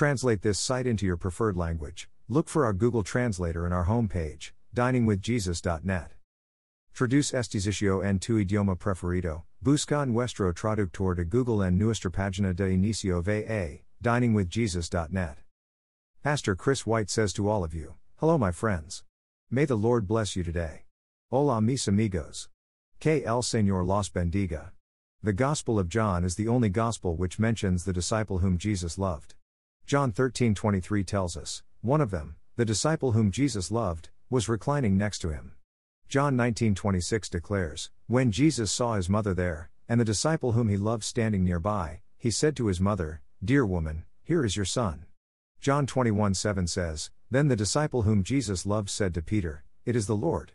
Translate this site into your preferred language. Look for our Google Translator in our homepage, diningwithjesus.net. Traduce este sitio en tu idioma preferido. Busca nuestro traductor de Google en nuestra página de inicio va, diningwithjesus.net. Pastor Chris White says to all of you, Hello, my friends. May the Lord bless you today. Hola, mis amigos. Que el Señor los bendiga. The Gospel of John is the only Gospel which mentions the disciple whom Jesus loved. John 13:23 tells us, one of them, the disciple whom Jesus loved, was reclining next to him. John 19:26 declares, when Jesus saw his mother there, and the disciple whom he loved standing nearby, he said to his mother, "Dear woman, here is your son." John 21:7 says, then the disciple whom Jesus loved said to Peter, It is the Lord.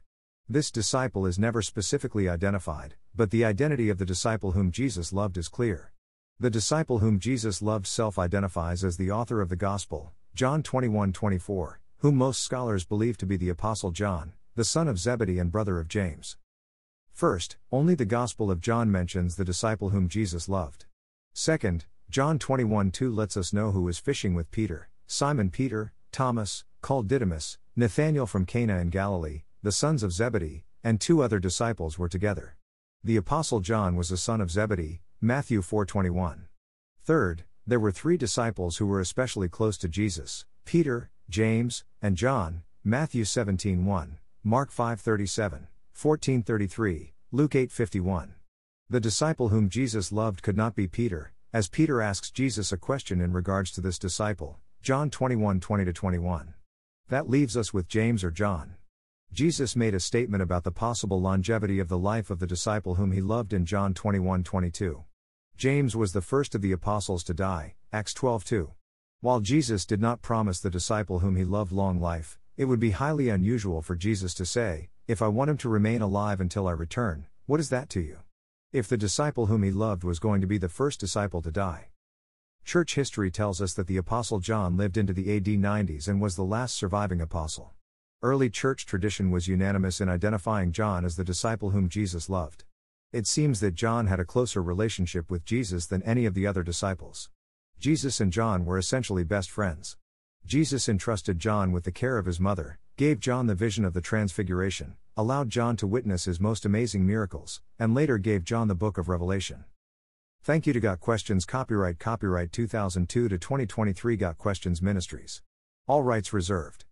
This disciple is never specifically identified, but the identity of the disciple whom Jesus loved is clear. The disciple whom Jesus loved self identifies as the author of the Gospel, John 21 24, whom most scholars believe to be the Apostle John, the son of Zebedee and brother of James. First, only the Gospel of John mentions the disciple whom Jesus loved. Second, John 21 2 lets us know who was fishing with Peter, Simon Peter, Thomas, called Didymus, Nathanael from Cana in Galilee, the sons of Zebedee, and two other disciples were together. The apostle John was a son of Zebedee, Matthew 4:21. Third, there were three disciples who were especially close to Jesus, Peter, James, and John, Matthew 17:1, Mark 5:37, 14:33, Luke 8:51. The disciple whom Jesus loved could not be Peter, as Peter asks Jesus a question in regards to this disciple. John 21:20 20 21. That leaves us with James or John. Jesus made a statement about the possible longevity of the life of the disciple whom he loved in John 21 22. James was the first of the apostles to die, Acts 12 2. While Jesus did not promise the disciple whom he loved long life, it would be highly unusual for Jesus to say, If I want him to remain alive until I return, what is that to you? If the disciple whom he loved was going to be the first disciple to die. Church history tells us that the Apostle John lived into the AD 90s and was the last surviving apostle. Early church tradition was unanimous in identifying John as the disciple whom Jesus loved. It seems that John had a closer relationship with Jesus than any of the other disciples. Jesus and John were essentially best friends. Jesus entrusted John with the care of his mother, gave John the vision of the Transfiguration, allowed John to witness his most amazing miracles, and later gave John the book of Revelation. Thank you to Got Questions Copyright Copyright 2002 to 2023 Got Questions Ministries. All rights reserved.